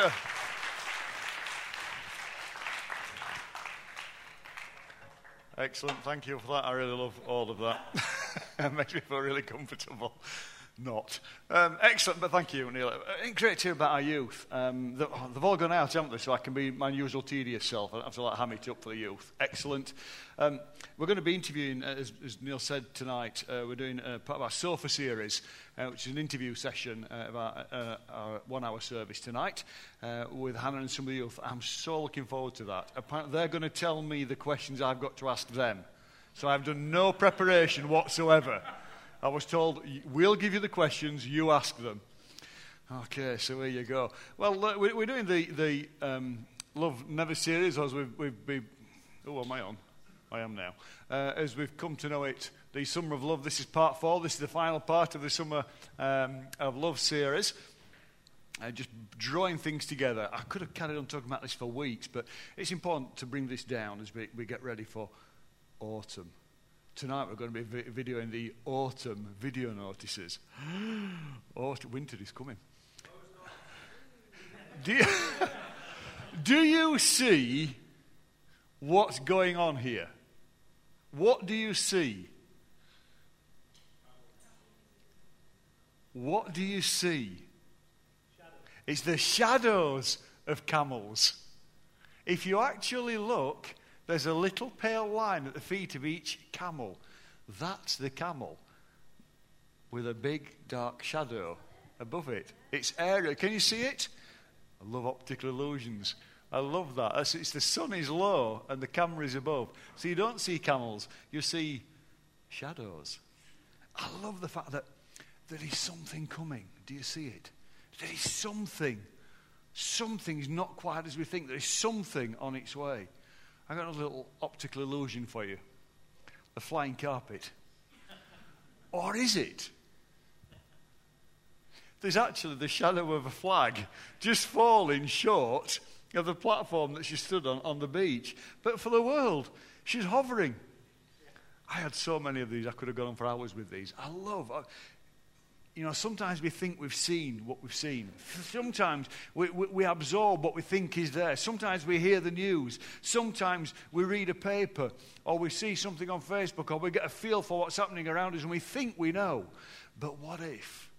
Pastor. Excellent. Thank you for that. I really love all of that. it makes me feel really comfortable. Not. Um, excellent, but thank you, Neil. Uh, great to hear about our youth. Um, they've all gone out, haven't they? So I can be my usual tedious self. I have to like, ham it up for the youth. Excellent. Um, we're going to be interviewing, uh, as, as Neil said tonight, uh, we're doing uh, part of our sofa series, uh, which is an interview session uh, of our, uh, our one hour service tonight with Hannah and some of the youth. I'm so looking forward to that. Apparently, they're going to tell me the questions I've got to ask them. So I've done no preparation whatsoever. I was told, we'll give you the questions, you ask them. Okay, so here you go. Well, we're doing the, the um, Love Never series, as we've, we've been. Oh, am I on? I am now. Uh, as we've come to know it, the Summer of Love. This is part four. This is the final part of the Summer um, of Love series. Uh, just drawing things together. I could have carried on talking about this for weeks, but it's important to bring this down as we, we get ready for autumn. Tonight we're going to be videoing the autumn video notices. autumn, winter is coming. Do you, do you see what's going on here? What do you see? What do you see? It's the shadows of camels. If you actually look, there's a little pale line at the feet of each camel. That's the camel with a big dark shadow above it. It's area. Can you see it? I love optical illusions. I love that. It's the sun is low and the camera is above. So you don't see camels, you see shadows. I love the fact that there is something coming. Do you see it? There is something. Something is not quite as we think. There is something on its way. I've got a little optical illusion for you the flying carpet. or is it? There's actually the shadow of a flag just falling short of the platform that she stood on on the beach. But for the world, she's hovering. I had so many of these, I could have gone on for hours with these. I love, you know, sometimes we think we've seen what we've seen. Sometimes we, we, we, absorb what we think is there. Sometimes we hear the news. Sometimes we read a paper or we see something on Facebook or we get a feel for what's happening around us and we think we know. But what if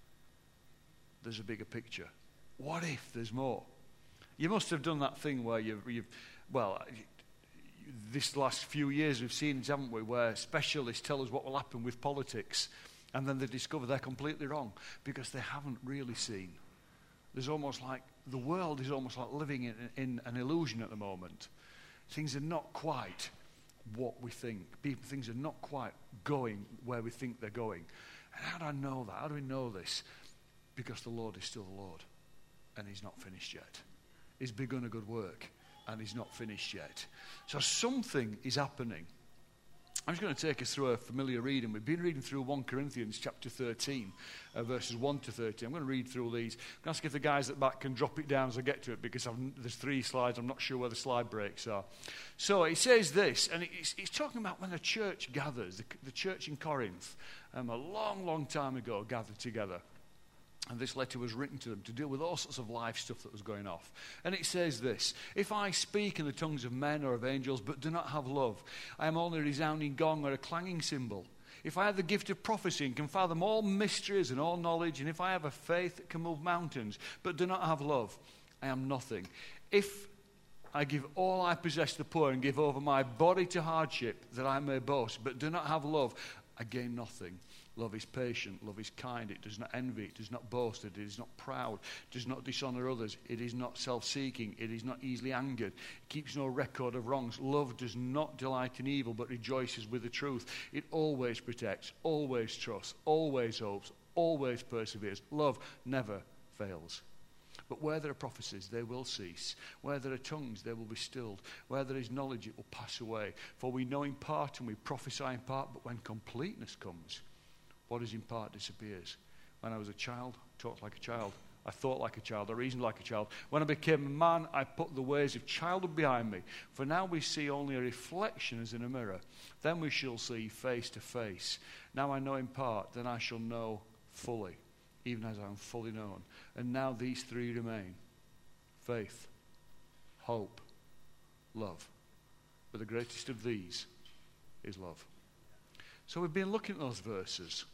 there's a bigger picture? What if there's more? You must have done that thing where you've, you've well, this last few years we've seen, haven't we, where specialists tell us what will happen with politics and then they discover they're completely wrong because they haven't really seen. There's almost like the world is almost like living in, in an illusion at the moment. Things are not quite what we think. People, things are not quite going where we think they're going. And how do I know that? How do we know this? Because the Lord is still the Lord and He's not finished yet. He's begun a good work and He's not finished yet. So something is happening. I'm just going to take us through a familiar reading. We've been reading through 1 Corinthians chapter 13, uh, verses 1 to 13. I'm going to read through these. I'm going to ask if the guys at the back can drop it down as I get to it because I've, there's three slides. I'm not sure where the slide breaks are. So it says this, and it's, it's talking about when a church gathers, the, the church in Corinth, um, a long, long time ago, gathered together. And this letter was written to them to deal with all sorts of life stuff that was going off. And it says this If I speak in the tongues of men or of angels, but do not have love, I am only a resounding gong or a clanging cymbal. If I have the gift of prophecy and can fathom all mysteries and all knowledge, and if I have a faith that can move mountains, but do not have love, I am nothing. If I give all I possess to the poor and give over my body to hardship that I may boast, but do not have love, I gain nothing. Love is patient, love is kind, it does not envy, it does not boast, it is not proud, it does not dishonor others, it is not self seeking, it is not easily angered, it keeps no record of wrongs. Love does not delight in evil, but rejoices with the truth. It always protects, always trusts, always hopes, always perseveres. Love never fails. But where there are prophecies, they will cease. Where there are tongues, they will be stilled. Where there is knowledge, it will pass away. For we know in part and we prophesy in part, but when completeness comes, what is in part disappears. When I was a child, talked like a child. I thought like a child. I reasoned like a child. When I became a man, I put the ways of childhood behind me. For now we see only a reflection as in a mirror. Then we shall see face to face. Now I know in part, then I shall know fully, even as I am fully known. And now these three remain faith, hope, love. But the greatest of these is love. So we've been looking at those verses.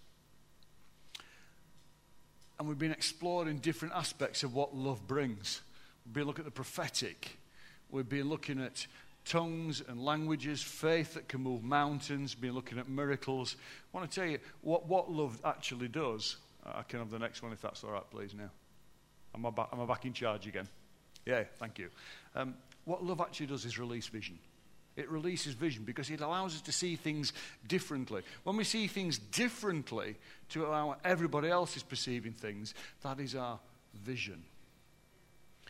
And we've been exploring different aspects of what love brings. We've been looking at the prophetic. We've been looking at tongues and languages, faith that can move mountains, been looking at miracles. I want to tell you what, what love actually does. I can have the next one if that's all right, please, now. Am I back, am I back in charge again? Yeah, thank you. Um, what love actually does is release vision. It releases vision because it allows us to see things differently. When we see things differently to how everybody else is perceiving things, that is our vision.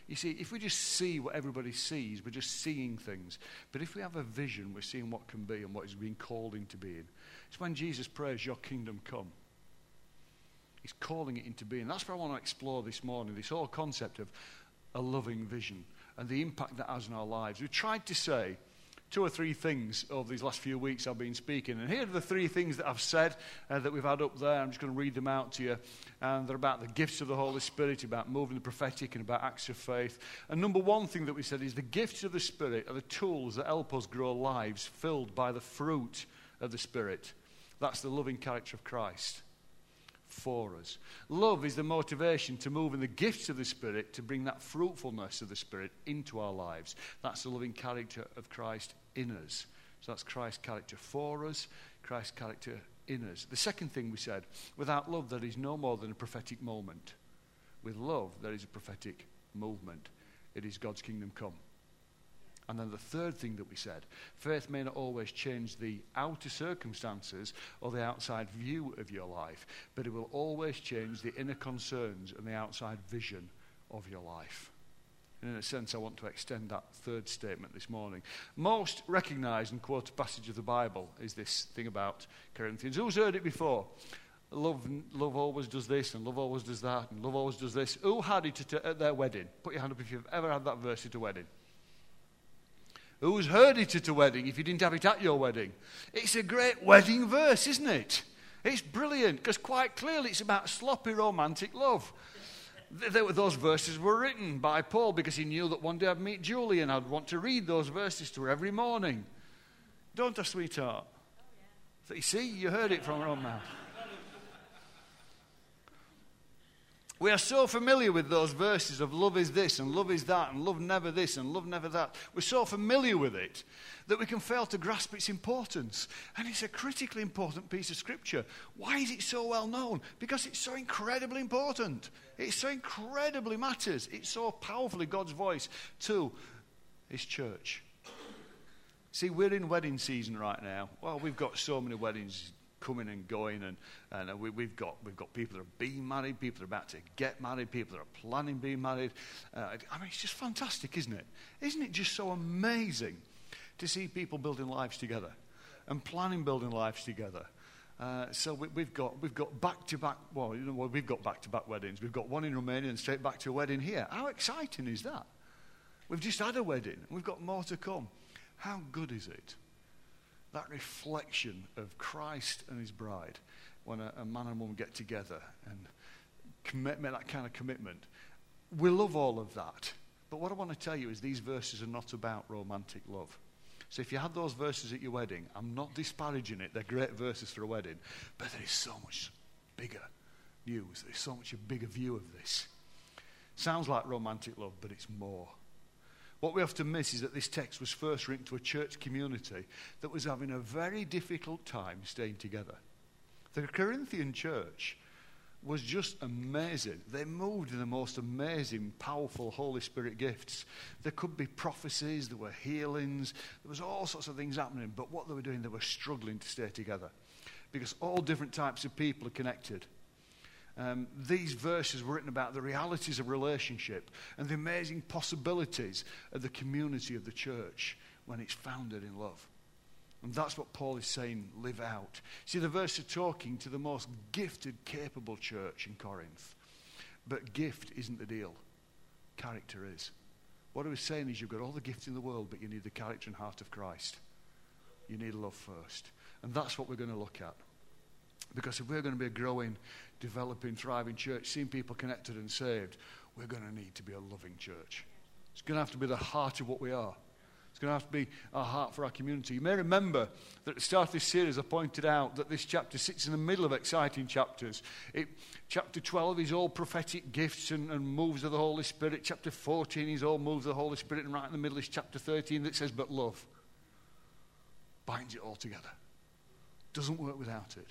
You see, if we just see what everybody sees, we're just seeing things. But if we have a vision, we're seeing what can be and what is being called into being. It's when Jesus prays, Your kingdom come. He's calling it into being. That's what I want to explore this morning this whole concept of a loving vision and the impact that has on our lives. We tried to say two or three things over these last few weeks I've been speaking. And here are the three things that I've said uh, that we've had up there. I'm just going to read them out to you. And they're about the gifts of the Holy Spirit, about moving the prophetic, and about acts of faith. And number one thing that we said is the gifts of the Spirit are the tools that help us grow lives filled by the fruit of the Spirit. That's the loving character of Christ for us. Love is the motivation to move in the gifts of the Spirit to bring that fruitfulness of the Spirit into our lives. That's the loving character of Christ in us. So that's Christ's character for us, Christ's character in us. The second thing we said without love, there is no more than a prophetic moment. With love, there is a prophetic movement. It is God's kingdom come. And then the third thing that we said faith may not always change the outer circumstances or the outside view of your life, but it will always change the inner concerns and the outside vision of your life. And in a sense, I want to extend that third statement this morning. Most recognized and quoted passage of the Bible is this thing about Corinthians. Who's heard it before? Love, love always does this, and love always does that, and love always does this. Who had it at, their wedding? Put your hand up if you've ever had that verse at a wedding. Who's heard it at a wedding if you didn't have it at your wedding? It's a great wedding verse, isn't it? It's brilliant because quite clearly it's about sloppy romantic love. Those verses were written by Paul because he knew that one day I'd meet Julie and I'd want to read those verses to her every morning. Don't I, sweetheart? You see, you heard it from her own mouth. We are so familiar with those verses of love is this and love is that and love never this and love never that. We're so familiar with it that we can fail to grasp its importance. And it's a critically important piece of scripture. Why is it so well known? Because it's so incredibly important. It so incredibly matters. It's so powerfully God's voice to his church. See, we're in wedding season right now. Well, we've got so many weddings coming and going, and, and we, have got, we've got people that are being married, people that are about to get married, people that are planning being married. Uh, I mean, it's just fantastic, isn't it? Isn't it just so amazing to see people building lives together and planning building lives together? Uh, so we, have got we've got back to back. Well, you know, we've got back to back weddings. We've got one in Romania and straight back to a wedding here. How exciting is that? We've just had a wedding. We've got more to come. How good is it? That reflection of Christ and his bride when a, a man and woman get together and commit, make that kind of commitment. We love all of that. But what I want to tell you is these verses are not about romantic love. So if you had those verses at your wedding, I'm not disparaging it. They're great verses for a wedding. But there is so much bigger news. There's so much a bigger view of this. Sounds like romantic love, but it's more. What we often miss is that this text was first written to a church community that was having a very difficult time staying together. The Corinthian church was just amazing. They moved in the most amazing, powerful Holy Spirit gifts. There could be prophecies, there were healings, there was all sorts of things happening, but what they were doing, they were struggling to stay together because all different types of people are connected um, these verses were written about the realities of relationship and the amazing possibilities of the community of the church when it's founded in love. And that's what Paul is saying live out. See, the verse are talking to the most gifted, capable church in Corinth. But gift isn't the deal, character is. What I was saying is you've got all the gifts in the world, but you need the character and heart of Christ. You need love first. And that's what we're going to look at. Because if we're going to be a growing, developing, thriving church, seeing people connected and saved, we're going to need to be a loving church. It's going to have to be the heart of what we are. It's going to have to be our heart for our community. You may remember that at the start of this series, I pointed out that this chapter sits in the middle of exciting chapters. It, chapter 12 is all prophetic gifts and, and moves of the Holy Spirit. Chapter 14 is all moves of the Holy Spirit. And right in the middle is chapter 13 that says, But love binds it all together. Doesn't work without it.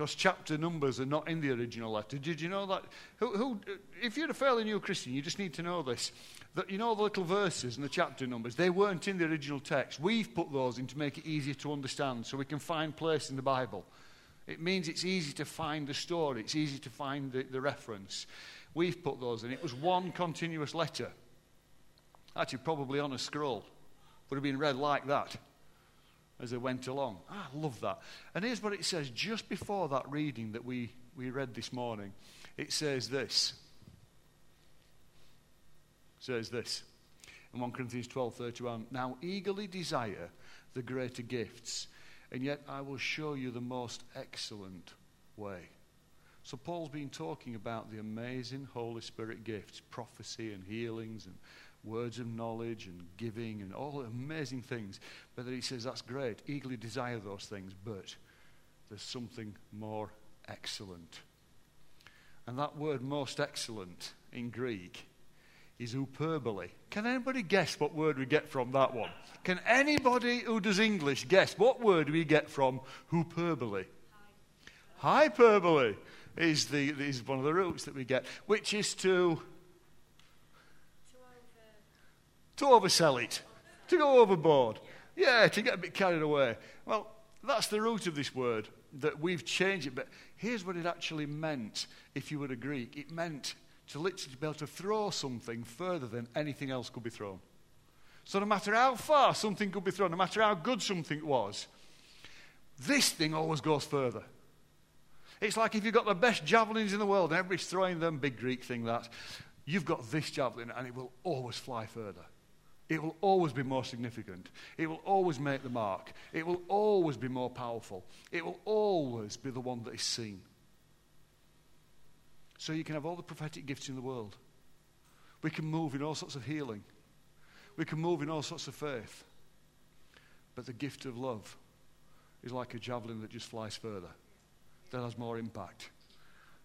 Because chapter numbers are not in the original letter. Did you know that? Who, who, if you're a fairly new Christian, you just need to know this that you know the little verses and the chapter numbers, they weren't in the original text. We've put those in to make it easier to understand so we can find place in the Bible. It means it's easy to find the story, it's easy to find the, the reference. We've put those in. It was one continuous letter. Actually, probably on a scroll. Would have been read like that as they went along. Ah, I love that. And here's what it says just before that reading that we, we read this morning. It says this says this in 1 Corinthians 12 31. Now eagerly desire the greater gifts, and yet I will show you the most excellent way. So Paul's been talking about the amazing Holy Spirit gifts, prophecy and healings and words of knowledge and giving and all amazing things. But then he says that's great, eagerly desire those things, but there's something more excellent. And that word most excellent in Greek is hyperbole. Can anybody guess what word we get from that one? Can anybody who does English guess what word we get from hyperbole? Hyperbole is, the, is one of the roots that we get, which is to, to oversell it, to go overboard. Yeah, to get a bit carried away. Well, that's the root of this word, that we've changed it. But here's what it actually meant if you were a Greek it meant to literally be able to throw something further than anything else could be thrown. So, no matter how far something could be thrown, no matter how good something was, this thing always goes further. It's like if you've got the best javelins in the world and everybody's throwing them, big Greek thing that, you've got this javelin and it will always fly further. It will always be more significant. It will always make the mark. It will always be more powerful. It will always be the one that is seen. So you can have all the prophetic gifts in the world. We can move in all sorts of healing. We can move in all sorts of faith. But the gift of love is like a javelin that just flies further, that has more impact,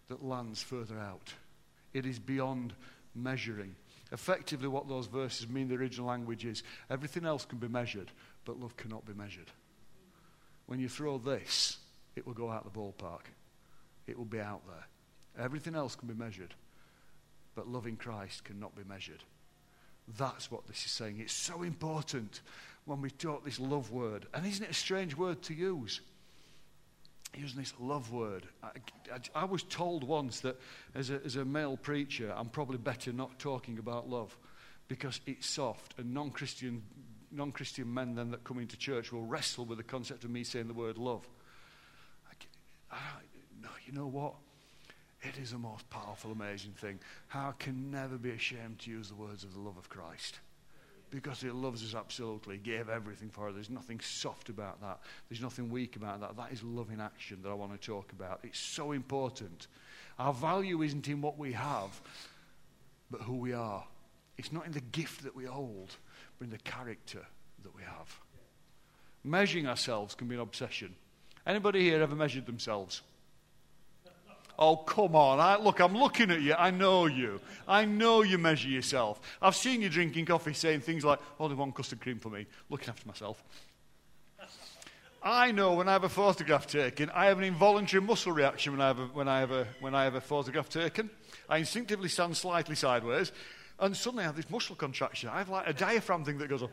that lands further out. It is beyond measuring. Effectively, what those verses mean, the original language is everything else can be measured, but love cannot be measured. When you throw this, it will go out the ballpark, it will be out there. Everything else can be measured, but loving Christ cannot be measured. That's what this is saying. It's so important when we talk this love word. And isn't it a strange word to use? Using this love word. I, I, I was told once that as a, as a male preacher, I'm probably better not talking about love because it's soft and non Christian non Christian men then that come into church will wrestle with the concept of me saying the word love. I, no, you know what? It is a most powerful, amazing thing. How I can never be ashamed to use the words of the love of Christ. Because he loves us absolutely, gave everything for us. There's nothing soft about that. There's nothing weak about that. That is loving action that I want to talk about. It's so important. Our value isn't in what we have, but who we are. It's not in the gift that we hold, but in the character that we have. Measuring ourselves can be an obsession. Anybody here ever measured themselves? Oh, come on. I, look, I'm looking at you. I know you. I know you measure yourself. I've seen you drinking coffee saying things like, only one custard cream for me, looking after myself. I know when I have a photograph taken, I have an involuntary muscle reaction when I have a, when I have a, when I have a photograph taken. I instinctively stand slightly sideways, and suddenly I have this muscle contraction. I have like a diaphragm thing that goes up.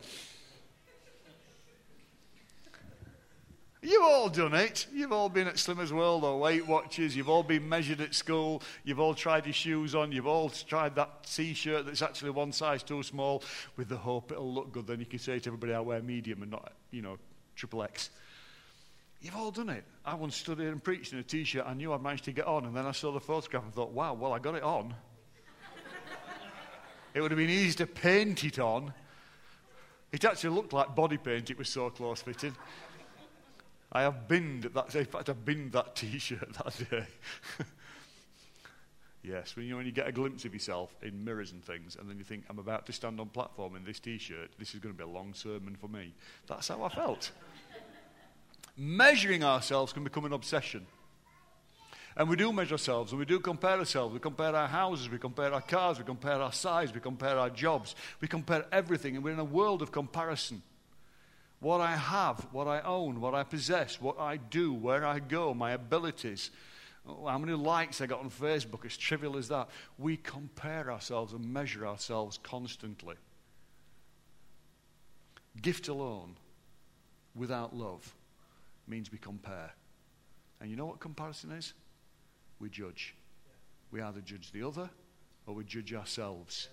You've all done it. You've all been at Slimmers World or Weight Watchers. You've all been measured at school. You've all tried your shoes on. You've all tried that t shirt that's actually one size too small with the hope it'll look good. Then you can say to everybody, I wear medium and not, you know, triple X. You've all done it. I once stood here and preached in a t shirt. I knew I'd managed to get on. And then I saw the photograph and thought, wow, well, I got it on. it would have been easy to paint it on. It actually looked like body paint, it was so close fitting. I have binned that. In fact, I binned that T-shirt that day. Yes, when you, when you get a glimpse of yourself in mirrors and things, and then you think, I'm about to stand on platform in this t shirt, this is going to be a long sermon for me. That's how I felt. Measuring ourselves can become an obsession. And we do measure ourselves, and we do compare ourselves. We compare our houses, we compare our cars, we compare our size, we compare our jobs, we compare everything, and we're in a world of comparison. What I have, what I own, what I possess, what I do, where I go, my abilities, oh, how many likes I got on Facebook, as trivial as that. We compare ourselves and measure ourselves constantly. Gift alone, without love, means we compare. And you know what comparison is? We judge. We either judge the other or we judge ourselves.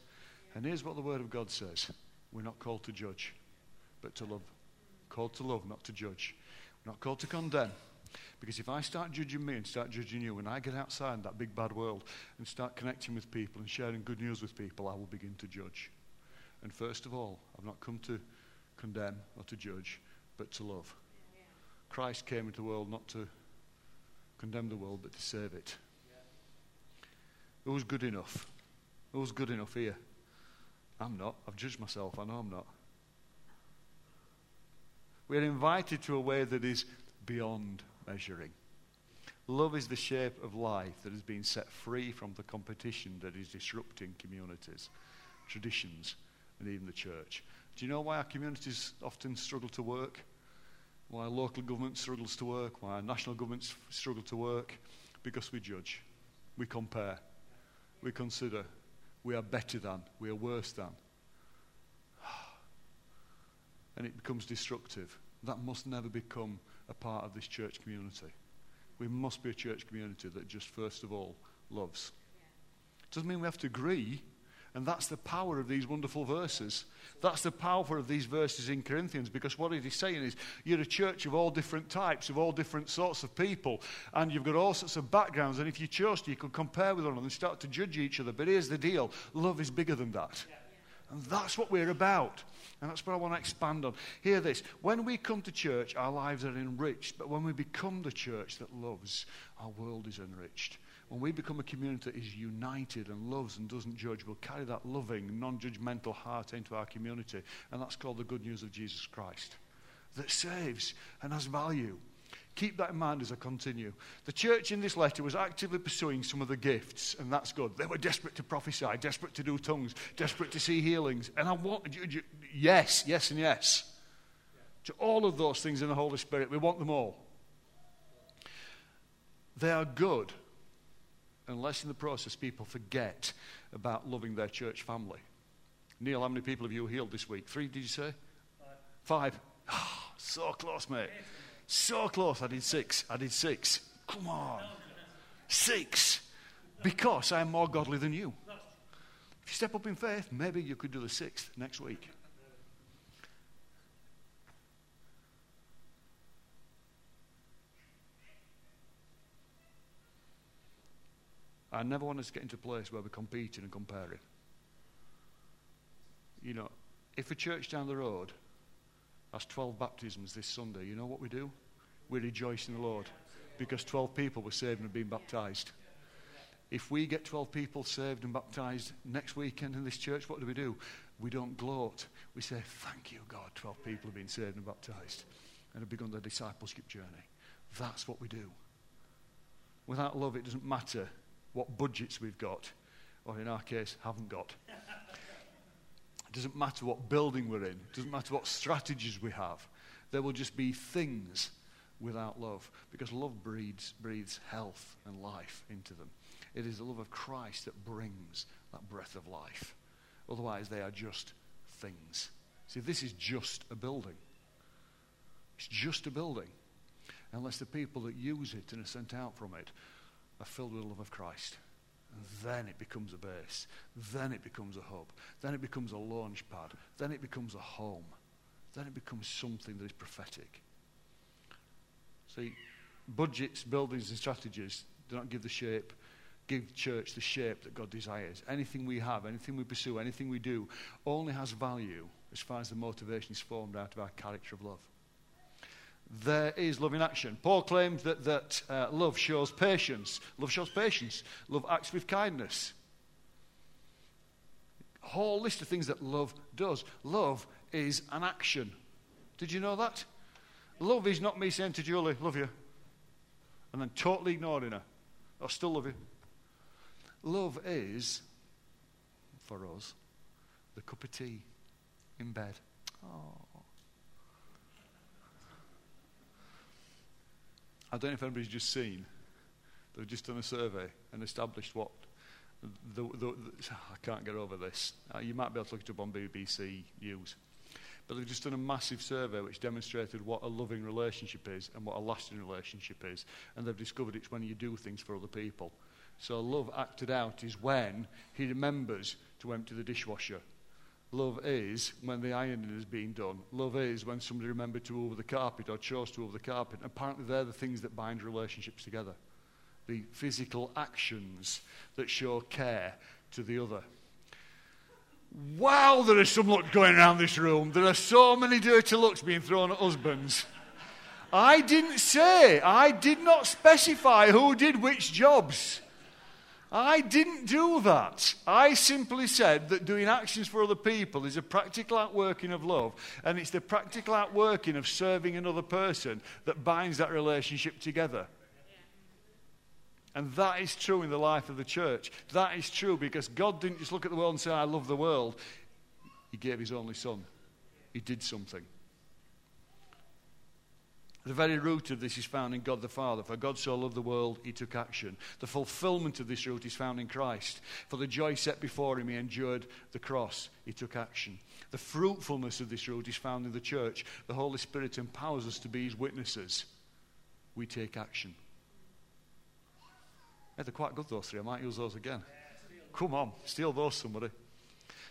And here's what the Word of God says we're not called to judge, but to love. Called to love, not to judge. We're not called to condemn. Because if I start judging me and start judging you, when I get outside that big bad world and start connecting with people and sharing good news with people, I will begin to judge. And first of all, I've not come to condemn or to judge, but to love. Christ came into the world not to condemn the world, but to save it. Who's good enough? Who's good enough here? I'm not. I've judged myself. I know I'm not. We're invited to a way that is beyond measuring. Love is the shape of life that has been set free from the competition that is disrupting communities, traditions, and even the church. Do you know why our communities often struggle to work? Why local government struggles to work? Why national governments struggle to work? Because we judge, we compare, we consider, we are better than, we are worse than. And it becomes destructive. That must never become a part of this church community. We must be a church community that just first of all loves. Doesn't mean we have to agree, and that's the power of these wonderful verses. That's the power of these verses in Corinthians because what it is saying is you're a church of all different types, of all different sorts of people, and you've got all sorts of backgrounds. And if you chose to, you could compare with one another and start to judge each other. But here's the deal love is bigger than that. And that's what we're about. And that's what I want to expand on. Hear this. When we come to church, our lives are enriched. But when we become the church that loves, our world is enriched. When we become a community that is united and loves and doesn't judge, we'll carry that loving, non judgmental heart into our community. And that's called the good news of Jesus Christ that saves and has value. Keep that in mind as I continue. The church in this letter was actively pursuing some of the gifts, and that's good. They were desperate to prophesy, desperate to do tongues, desperate to see healings. And I want, yes, yes, and yes. To all of those things in the Holy Spirit, we want them all. They are good unless in the process people forget about loving their church family. Neil, how many people have you healed this week? Three, did you say? Five. Five. Oh, so close, mate. So close. I did six. I did six. Come on. Six. Because I am more godly than you. If you step up in faith, maybe you could do the sixth next week. I never want us to get into a place where we're competing and comparing. You know, if a church down the road has 12 baptisms this Sunday, you know what we do? We rejoice in the Lord because 12 people were saved and been baptized. If we get 12 people saved and baptized next weekend in this church, what do we do? We don't gloat. We say, Thank you, God, 12 people have been saved and baptized and have begun their discipleship journey. That's what we do. Without love, it doesn't matter what budgets we've got, or in our case, haven't got. It doesn't matter what building we're in, it doesn't matter what strategies we have. There will just be things without love because love breeds, breathes health and life into them. It is the love of Christ that brings that breath of life. Otherwise, they are just things. See, this is just a building. It's just a building. Unless the people that use it and are sent out from it are filled with the love of Christ. And then it becomes a base. Then it becomes a hub. Then it becomes a launch pad. Then it becomes a home. Then it becomes something that is prophetic. See, budgets, buildings, and strategies do not give the shape, give church the shape that God desires. Anything we have, anything we pursue, anything we do only has value as far as the motivation is formed out of our character of love. there is love in action. Paul claims that, that uh, love shows patience. Love shows patience. Love acts with kindness. Whole list of things that love does. Love is an action. Did you know that? Love is not me saying to Julie, love you, and then totally ignoring her. I still love you. Love is, for us, the cup of tea in bed. Oh. I don't know if anybody's just seen. They've just done a survey and established what the, the, the, I can't get over this. Uh, you might be able to look it up on BBC News. But they've just done a massive survey which demonstrated what a loving relationship is and what a lasting relationship is. And they've discovered it's when you do things for other people. So love acted out is when he remembers to empty the dishwasher. Love is when the ironing is being done. Love is when somebody remembered to over the carpet or chose to over the carpet. Apparently, they're the things that bind relationships together. The physical actions that show care to the other. Wow, there is some luck going around this room. There are so many dirty looks being thrown at husbands. I didn't say, I did not specify who did which jobs. I didn't do that. I simply said that doing actions for other people is a practical outworking of love, and it's the practical outworking of serving another person that binds that relationship together. And that is true in the life of the church. That is true because God didn't just look at the world and say, I love the world. He gave his only son, He did something. The very root of this is found in God the Father. For God so loved the world, he took action. The fulfillment of this root is found in Christ. For the joy set before him, he endured the cross, he took action. The fruitfulness of this root is found in the church. The Holy Spirit empowers us to be his witnesses. We take action. They're quite good, those three. I might use those again. Come on, steal those, somebody.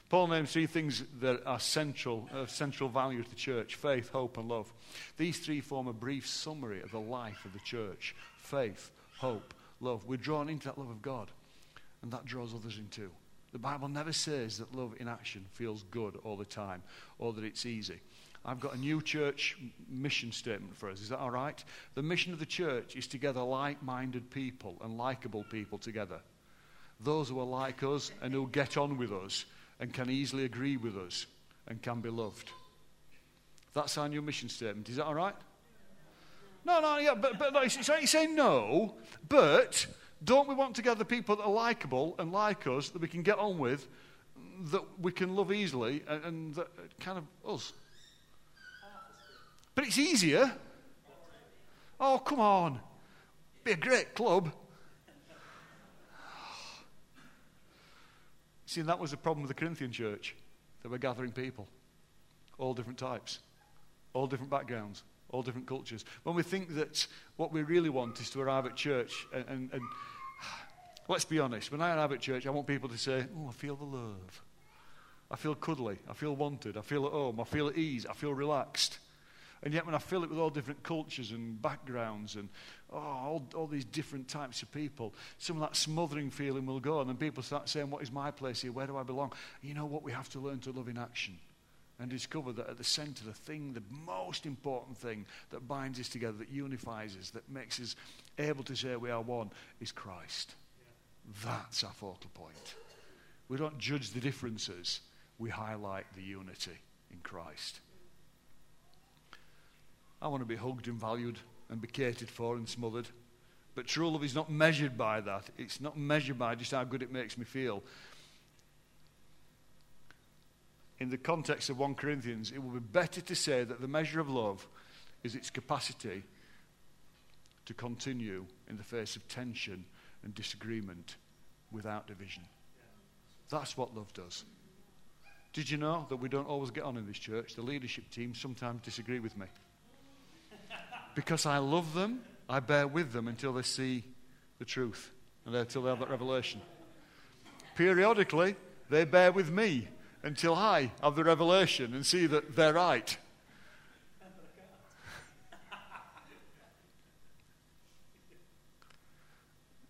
Paul names three things that are central, uh, central value to the church faith, hope, and love. These three form a brief summary of the life of the church faith, hope, love. We're drawn into that love of God, and that draws others into. The Bible never says that love in action feels good all the time or that it's easy. I've got a new church mission statement for us. Is that all right? The mission of the church is to gather like minded people and likable people together. Those who are like us and who get on with us and can easily agree with us and can be loved. That's our new mission statement. Is that all right? No, no, yeah, but, but it's not saying no, but don't we want to gather people that are likable and like us, that we can get on with, that we can love easily, and, and that kind of us? It's easier. Oh, come on. Be a great club. See, that was the problem with the Corinthian church. They were gathering people, all different types, all different backgrounds, all different cultures. When we think that what we really want is to arrive at church, and, and, and let's be honest, when I arrive at church, I want people to say, Oh, I feel the love. I feel cuddly. I feel wanted. I feel at home. I feel at ease. I feel relaxed. And yet, when I fill it with all different cultures and backgrounds and oh, all, all these different types of people, some of that smothering feeling will go. And then people start saying, What is my place here? Where do I belong? You know what? We have to learn to love in action and discover that at the center, the thing, the most important thing that binds us together, that unifies us, that makes us able to say we are one, is Christ. That's our focal point. We don't judge the differences, we highlight the unity in Christ. I want to be hugged and valued and be catered for and smothered. But true love is not measured by that. It's not measured by just how good it makes me feel. In the context of 1 Corinthians, it would be better to say that the measure of love is its capacity to continue in the face of tension and disagreement without division. That's what love does. Did you know that we don't always get on in this church? The leadership team sometimes disagree with me. Because I love them, I bear with them until they see the truth and until they have that revelation. Periodically, they bear with me until I have the revelation and see that they're right.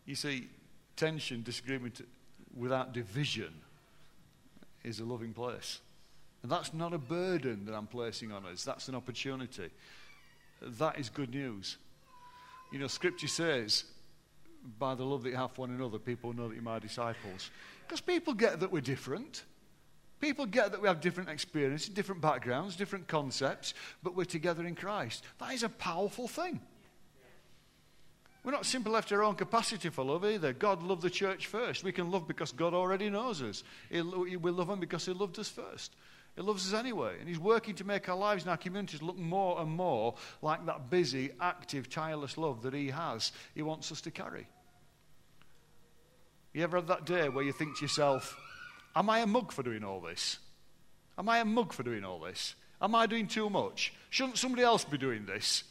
You see, tension, disagreement without division is a loving place. And that's not a burden that I'm placing on us, that's an opportunity. That is good news. You know, Scripture says, by the love that you have for one another, people know that you're my disciples. Because people get that we're different. People get that we have different experiences, different backgrounds, different concepts, but we're together in Christ. That is a powerful thing. We're not simply left to our own capacity for love either. God loved the church first. We can love because God already knows us. We love Him because He loved us first. He loves us anyway. And He's working to make our lives and our communities look more and more like that busy, active, tireless love that He has. He wants us to carry. You ever had that day where you think to yourself, Am I a mug for doing all this? Am I a mug for doing all this? Am I doing too much? Shouldn't somebody else be doing this?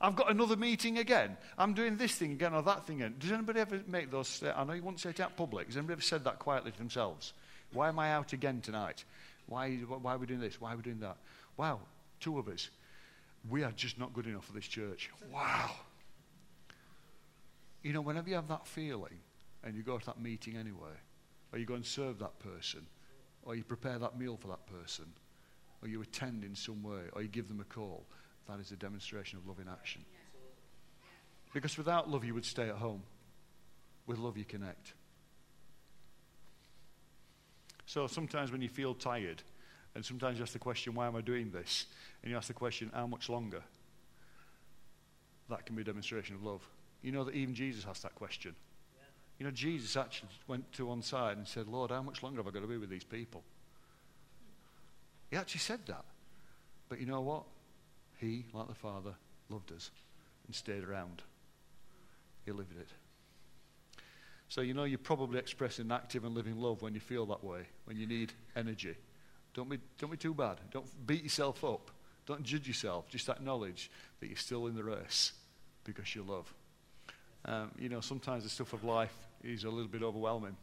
I've got another meeting again. I'm doing this thing again or that thing again. Does anybody ever make those? I know you won't say it out public. Has anybody ever said that quietly to themselves? Why am I out again tonight? Why, why are we doing this? Why are we doing that? Wow, two of us. We are just not good enough for this church. Wow. You know, whenever you have that feeling and you go to that meeting anyway, or you go and serve that person, or you prepare that meal for that person, or you attend in some way, or you give them a call, that is a demonstration of love in action. Because without love, you would stay at home. With love, you connect. So sometimes when you feel tired, and sometimes you ask the question, why am I doing this? And you ask the question, how much longer? That can be a demonstration of love. You know that even Jesus asked that question. You know, Jesus actually went to one side and said, Lord, how much longer have I got to be with these people? He actually said that. But you know what? He, like the Father, loved us and stayed around. He lived it. So, you know, you're probably expressing active and living love when you feel that way, when you need energy. Don't be, don't be too bad. Don't beat yourself up. Don't judge yourself. Just acknowledge that you're still in the race because you love. Um, you know, sometimes the stuff of life is a little bit overwhelming.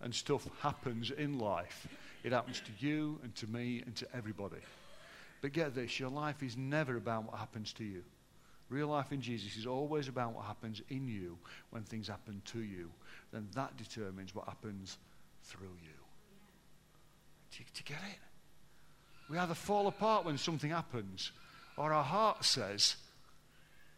And stuff happens in life. It happens to you and to me and to everybody. But get this your life is never about what happens to you. Real life in Jesus is always about what happens in you when things happen to you. Then that determines what happens through you. Do you, do you get it? We either fall apart when something happens, or our heart says,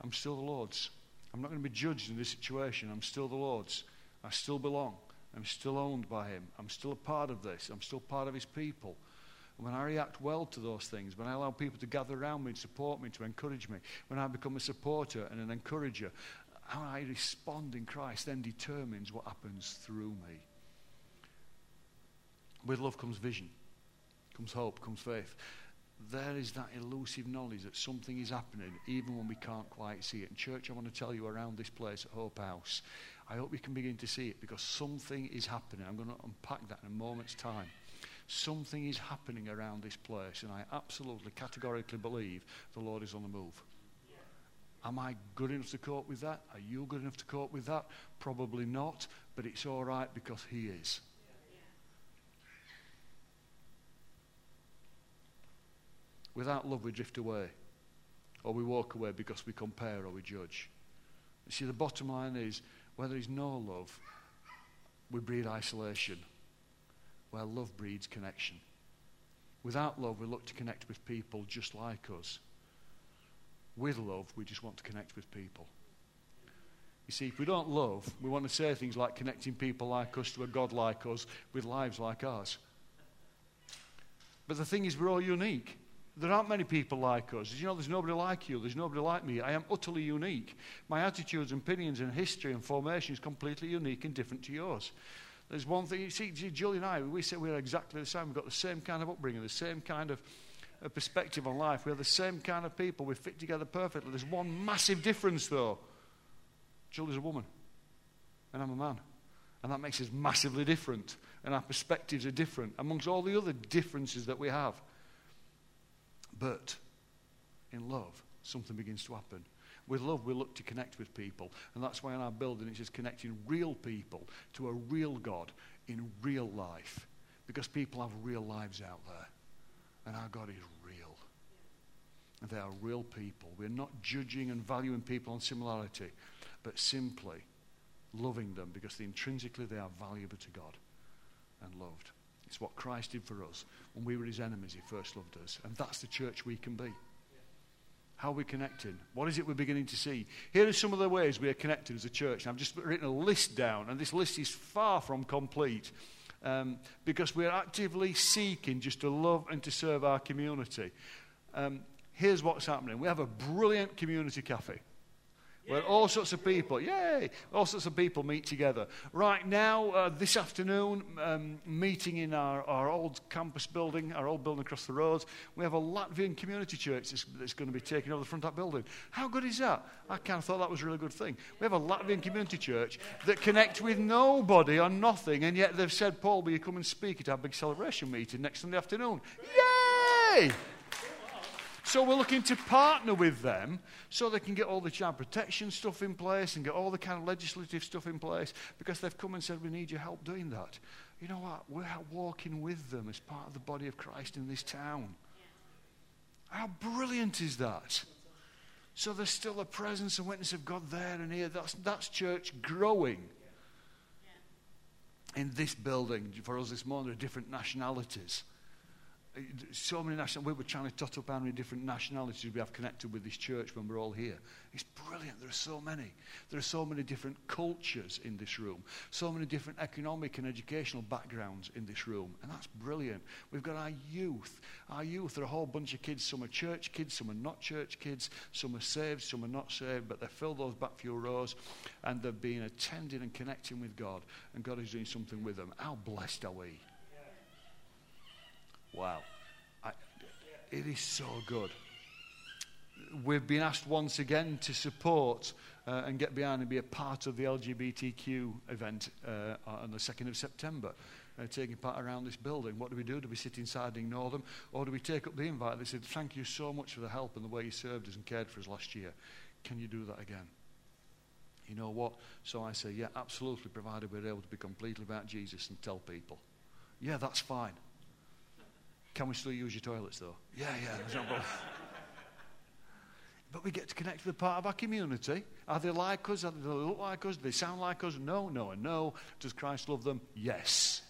I'm still the Lord's. I'm not going to be judged in this situation. I'm still the Lord's. I still belong. I'm still owned by Him. I'm still a part of this. I'm still part of His people. When I react well to those things, when I allow people to gather around me and support me, to encourage me, when I become a supporter and an encourager, how I respond in Christ then determines what happens through me. With love comes vision, comes hope, comes faith. There is that elusive knowledge that something is happening even when we can't quite see it. And, church, I want to tell you around this place at Hope House, I hope you can begin to see it because something is happening. I'm going to unpack that in a moment's time. Something is happening around this place, and I absolutely, categorically believe the Lord is on the move. Am I good enough to cope with that? Are you good enough to cope with that? Probably not, but it's all right because He is. Without love, we drift away, or we walk away because we compare or we judge. You see, the bottom line is where there is no love, we breed isolation where love breeds connection. Without love, we look to connect with people just like us. With love, we just want to connect with people. You see, if we don't love, we want to say things like connecting people like us to a God like us with lives like ours. But the thing is, we're all unique. There aren't many people like us. You know, there's nobody like you. There's nobody like me. I am utterly unique. My attitudes and opinions and history and formation is completely unique and different to yours. There's one thing, you see, Julie and I, we say we're exactly the same. We've got the same kind of upbringing, the same kind of uh, perspective on life. We're the same kind of people. We fit together perfectly. There's one massive difference, though. Julie's a woman, and I'm a man. And that makes us massively different. And our perspectives are different amongst all the other differences that we have. But in love, something begins to happen. With love, we look to connect with people. And that's why in our building it's just connecting real people to a real God in real life. Because people have real lives out there. And our God is real. And they are real people. We're not judging and valuing people on similarity, but simply loving them because intrinsically they are valuable to God and loved. It's what Christ did for us. When we were his enemies, he first loved us. And that's the church we can be. How are we connecting? What is it we're beginning to see? Here are some of the ways we are connected as a church. And I've just written a list down, and this list is far from complete um, because we're actively seeking just to love and to serve our community. Um, here's what's happening we have a brilliant community cafe where all sorts of people, yay, all sorts of people meet together. Right now, uh, this afternoon, um, meeting in our, our old campus building, our old building across the road, we have a Latvian community church that's, that's going to be taking over the front of that building. How good is that? I kind of thought that was a really good thing. We have a Latvian community church that connects with nobody or nothing, and yet they've said, Paul, will you come and speak at our big celebration meeting next Sunday afternoon? Yay! So we're looking to partner with them so they can get all the child protection stuff in place and get all the kind of legislative stuff in place because they've come and said, we need your help doing that. You know what? We're walking with them as part of the body of Christ in this town. How brilliant is that? So there's still a presence and witness of God there and here. That's, that's church growing in this building. For us this morning, are different nationalities so many national. We were trying to tot up how many different nationalities we have connected with this church when we're all here. It's brilliant. There are so many. There are so many different cultures in this room. So many different economic and educational backgrounds in this room, and that's brilliant. We've got our youth. Our youth are a whole bunch of kids. Some are church kids. Some are not church kids. Some are saved. Some are not saved. But they fill those back few rows, and they've been attending and connecting with God, and God is doing something with them. How blessed are we? Wow. I, it is so good. We've been asked once again to support uh, and get behind and be a part of the LGBTQ event uh, on the 2nd of September. Uh, taking part around this building. What do we do? Do we sit inside and ignore them? Or do we take up the invite? They said, Thank you so much for the help and the way you served us and cared for us last year. Can you do that again? You know what? So I say, Yeah, absolutely, provided we're able to be completely about Jesus and tell people. Yeah, that's fine. Can we still use your toilets, though? Yeah, yeah, there's no problem. but we get to connect with the part of our community. Are they like us? Are they look like us? Do they sound like us? No, no, and no. Does Christ love them? Yes.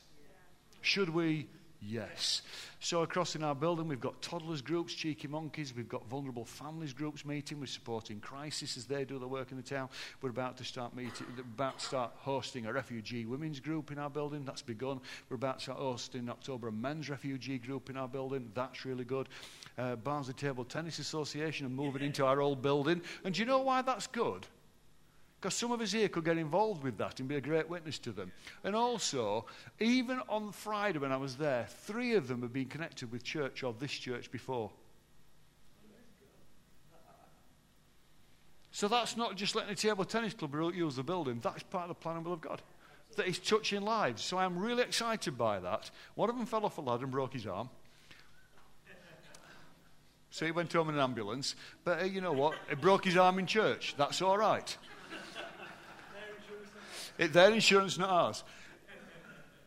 Should we? Yes. So across in our building, we've got toddlers groups, cheeky monkeys. We've got vulnerable families groups meeting. We're supporting crisis as they do their work in the town. We're about to start meeting, about to start hosting a refugee women's group in our building. That's begun. We're about to host in October a men's refugee group in our building. That's really good. Uh, Barnsley Table Tennis Association are moving into our old building. And do you know why that's good? Because some of us here could get involved with that and be a great witness to them. And also, even on Friday when I was there, three of them had been connected with church or this church before. So that's not just letting the table tennis club use the building, that's part of the plan and will of God. That is touching lives. So I'm really excited by that. One of them fell off a ladder and broke his arm. So he went home in an ambulance. But uh, you know what? He broke his arm in church. That's all right. It, their insurance, not ours.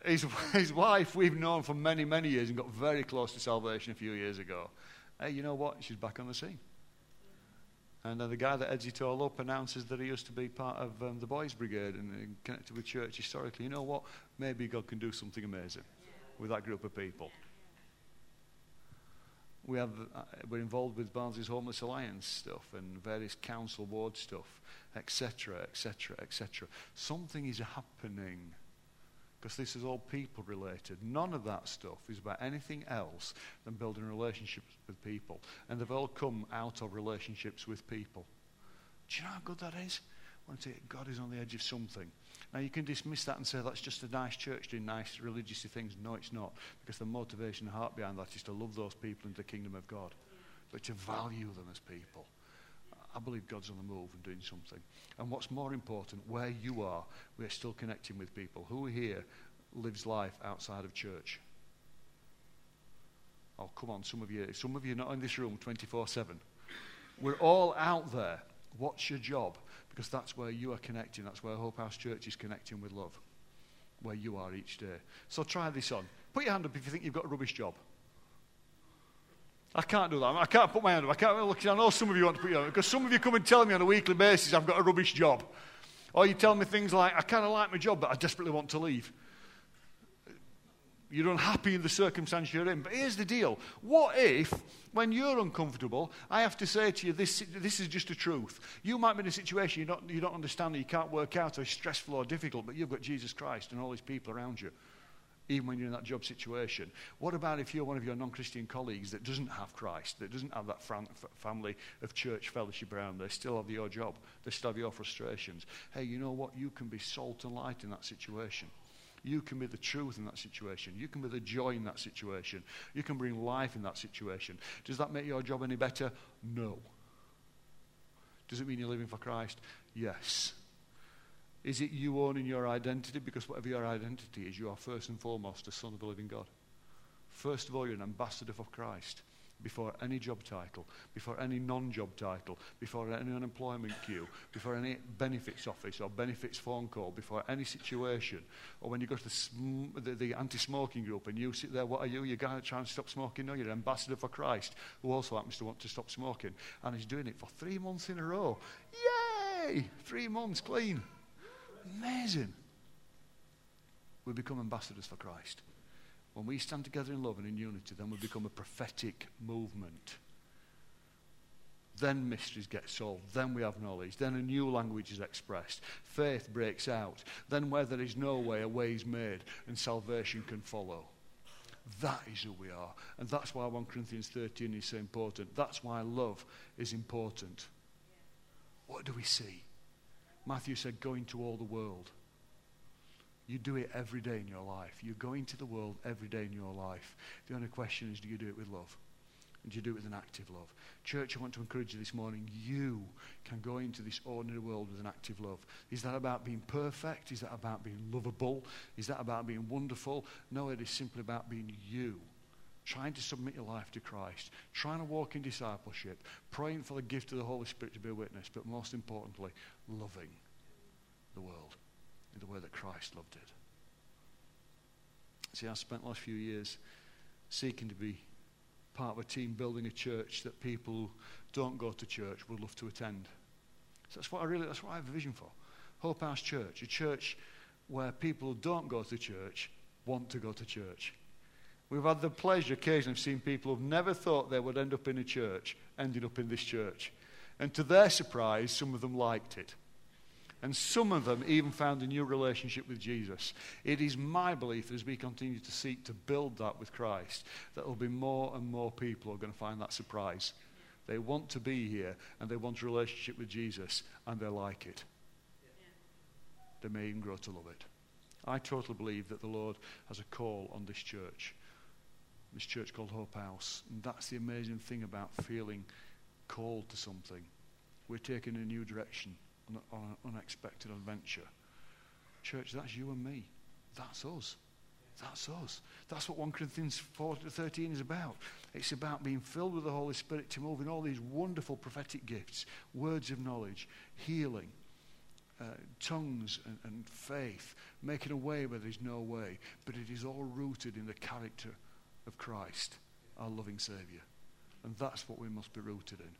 His, his wife, we've known for many, many years and got very close to salvation a few years ago. Hey, you know what? She's back on the scene. And uh, the guy that heads it all up announces that he used to be part of um, the Boys Brigade and, and connected with church historically. You know what? Maybe God can do something amazing with that group of people. We have, uh, we're involved with Barnsley's Homeless Alliance stuff and various council ward stuff etc., etc., etc. Something is happening because this is all people related. None of that stuff is about anything else than building relationships with people. And they've all come out of relationships with people. Do you know how good that is? I want to say God is on the edge of something. Now, you can dismiss that and say that's just a nice church doing nice religious things. No, it's not. Because the motivation and heart behind that is to love those people into the kingdom of God, but to value them as people. I believe God's on the move and doing something. And what's more important, where you are, we're still connecting with people. Who here lives life outside of church? Oh, come on, some of you. Some of you are not in this room 24 7. We're all out there. What's your job? Because that's where you are connecting. That's where Hope House Church is connecting with love. Where you are each day. So try this on. Put your hand up if you think you've got a rubbish job. I can't do that. I can't put my hand up. I can't look. I know some of you want to put your hand up because some of you come and tell me on a weekly basis I've got a rubbish job. Or you tell me things like, I kind of like my job, but I desperately want to leave. You're unhappy in the circumstance you're in. But here's the deal. What if, when you're uncomfortable, I have to say to you, this, this is just a truth. You might be in a situation you don't, you don't understand that you can't work out, or stressful or difficult, but you've got Jesus Christ and all these people around you, even when you're in that job situation. What about if you're one of your non Christian colleagues that doesn't have Christ, that doesn't have that fam- family of church fellowship around? They still have your job, they still have your frustrations. Hey, you know what? You can be salt and light in that situation. You can be the truth in that situation. You can be the joy in that situation. You can bring life in that situation. Does that make your job any better? No. Does it mean you're living for Christ? Yes. Is it you owning your identity? Because whatever your identity is, you are first and foremost a son of the living God. First of all, you're an ambassador for Christ before any job title, before any non job title, before any unemployment queue, before any benefits office or benefits phone call, before any situation, or when you go to the, sm- the, the anti smoking group and you sit there, what are you? You're trying to stop smoking? No, you're an ambassador for Christ who also happens to want to stop smoking. And he's doing it for three months in a row. Yay! Three months clean. Amazing. We become ambassadors for Christ. When we stand together in love and in unity, then we become a prophetic movement. Then mysteries get solved. Then we have knowledge. Then a new language is expressed. Faith breaks out. Then, where there is no way, a way is made, and salvation can follow. That is who we are. And that's why 1 Corinthians 13 is so important. That's why love is important. What do we see? Matthew said, Go into all the world. You do it every day in your life. You go into the world every day in your life. The only question is do you do it with love? And do you do it with an active love? Church, I want to encourage you this morning. You can go into this ordinary world with an active love. Is that about being perfect? Is that about being lovable? Is that about being wonderful? No, it is simply about being you. Trying to submit your life to Christ, trying to walk in discipleship, praying for the gift of the Holy Spirit to be a witness, but most importantly, loving the world in the way that Christ loved it. See, I've spent the last few years seeking to be part of a team building a church that people don't go to church would love to attend. So that's what I really, that's what I have a vision for. Hope House Church, a church where people who don't go to church want to go to church. We've had the pleasure occasionally of seeing people who've never thought they would end up in a church, ended up in this church. And to their surprise, some of them liked it. And some of them even found a new relationship with Jesus. It is my belief as we continue to seek to build that with Christ that there'll be more and more people who are going to find that surprise. They want to be here and they want a relationship with Jesus and they like it. They may even grow to love it. I totally believe that the Lord has a call on this church, this church called Hope House. And that's the amazing thing about feeling called to something. We're taking a new direction on, on an unexpected adventure. Church, that's you and me. That's us. That's us. That's what 1 Corinthians 4 to 13 is about. It's about being filled with the Holy Spirit to move in all these wonderful prophetic gifts, words of knowledge, healing, uh, tongues and, and faith, making a way where there's no way. But it is all rooted in the character of Christ, our loving Saviour. And that's what we must be rooted in.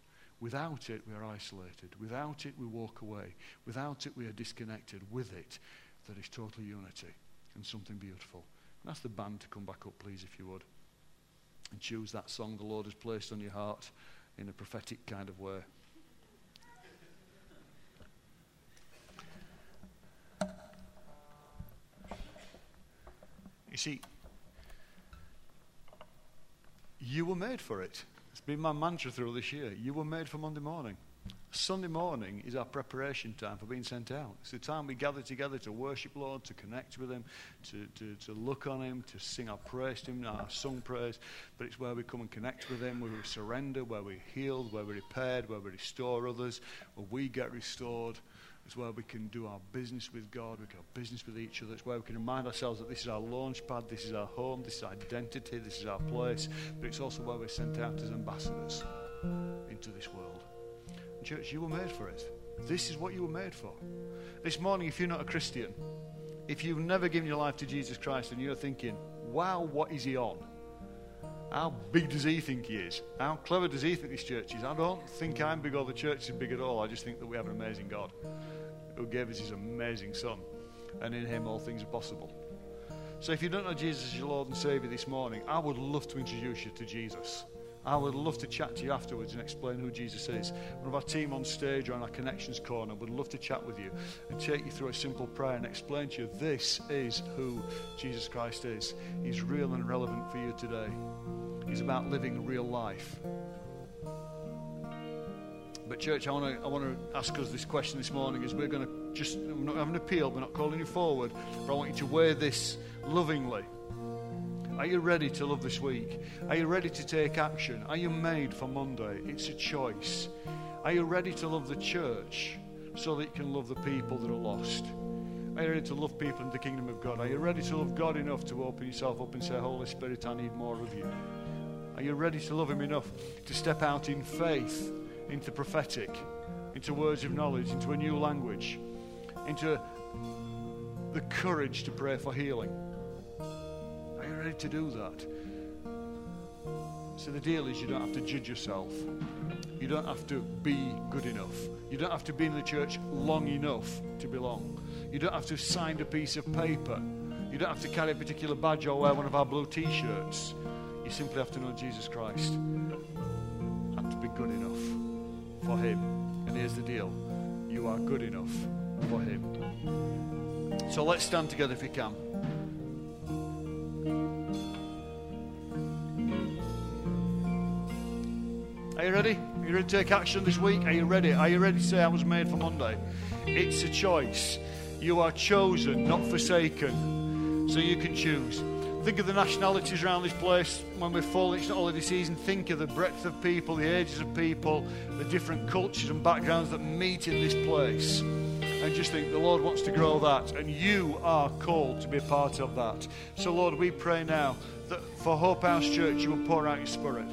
Without it, we are isolated. Without it, we walk away. Without it, we are disconnected. With it, there is total unity and something beautiful. And ask the band to come back up, please, if you would. And choose that song the Lord has placed on your heart in a prophetic kind of way. You see, you were made for it. It's been my mantra through this year. You were made for Monday morning. Sunday morning is our preparation time for being sent out. It's the time we gather together to worship Lord, to connect with Him, to, to, to look on Him, to sing our praise to Him, our sung praise. But it's where we come and connect with Him, where we surrender, where we're healed, where we're repaired, where we restore others, where we get restored. It's where we can do our business with God, we can have business with each other. It's where we can remind ourselves that this is our launch pad, this is our home, this is our identity, this is our place. But it's also where we're sent out as ambassadors into this world. And church, you were made for it. This is what you were made for. This morning, if you're not a Christian, if you've never given your life to Jesus Christ and you're thinking, wow, what is he on? How big does he think he is? How clever does he think this church is? I don't think I'm big or the church is big at all. I just think that we have an amazing God who gave us his amazing Son, and in him all things are possible. So if you don't know Jesus as your Lord and Savior this morning, I would love to introduce you to Jesus. I would love to chat to you afterwards and explain who Jesus is. One of our team on stage or on our connections corner would love to chat with you and take you through a simple prayer and explain to you this is who Jesus Christ is. He's real and relevant for you today. He's about living real life. But, church, I want to I want to ask us this question this morning as we're going to just, I'm not having an appeal, we're not calling you forward, but I want you to wear this lovingly. Are you ready to love this week? Are you ready to take action? Are you made for Monday? It's a choice. Are you ready to love the church so that you can love the people that are lost? Are you ready to love people in the kingdom of God? Are you ready to love God enough to open yourself up and say, Holy Spirit, I need more of you? Are you ready to love Him enough to step out in faith into prophetic, into words of knowledge, into a new language, into the courage to pray for healing? Are you ready to do that? So the deal is you don't have to judge yourself. You don't have to be good enough. You don't have to be in the church long enough to belong. You don't have to sign a piece of paper. You don't have to carry a particular badge or wear one of our blue t shirts. You simply have to know Jesus Christ and to be good enough for Him. And here's the deal you are good enough for Him. So let's stand together if we can. Are you ready? Are you ready to take action this week? Are you ready? Are you ready to say I was made for Monday? It's a choice. You are chosen, not forsaken. So you can choose. Think of the nationalities around this place when we're full, it's not holiday season. Think of the breadth of people, the ages of people, the different cultures and backgrounds that meet in this place. And just think the Lord wants to grow that, and you are called to be a part of that. So, Lord, we pray now that for Hope House Church, you will pour out your spirit.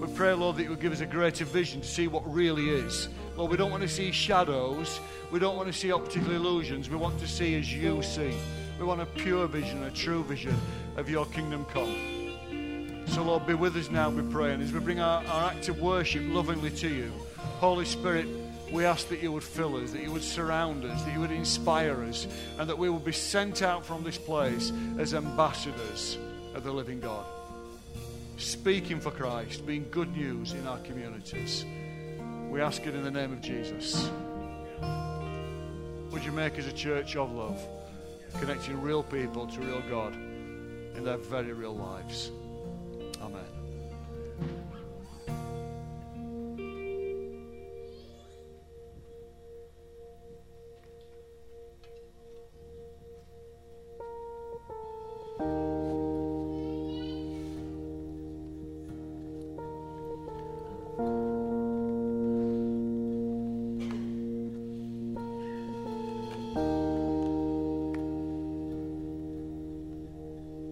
We pray, Lord, that you will give us a greater vision to see what really is. Lord, we don't want to see shadows. We don't want to see optical illusions. We want to see as you see. We want a pure vision, a true vision of your kingdom come. So, Lord, be with us now, we pray. And as we bring our, our act of worship lovingly to you, Holy Spirit, we ask that you would fill us, that you would surround us, that you would inspire us, and that we will be sent out from this place as ambassadors of the living God speaking for Christ, being good news in our communities. We ask it in the name of Jesus. Would you make us a church of love, connecting real people to real God in their very real lives? Amen.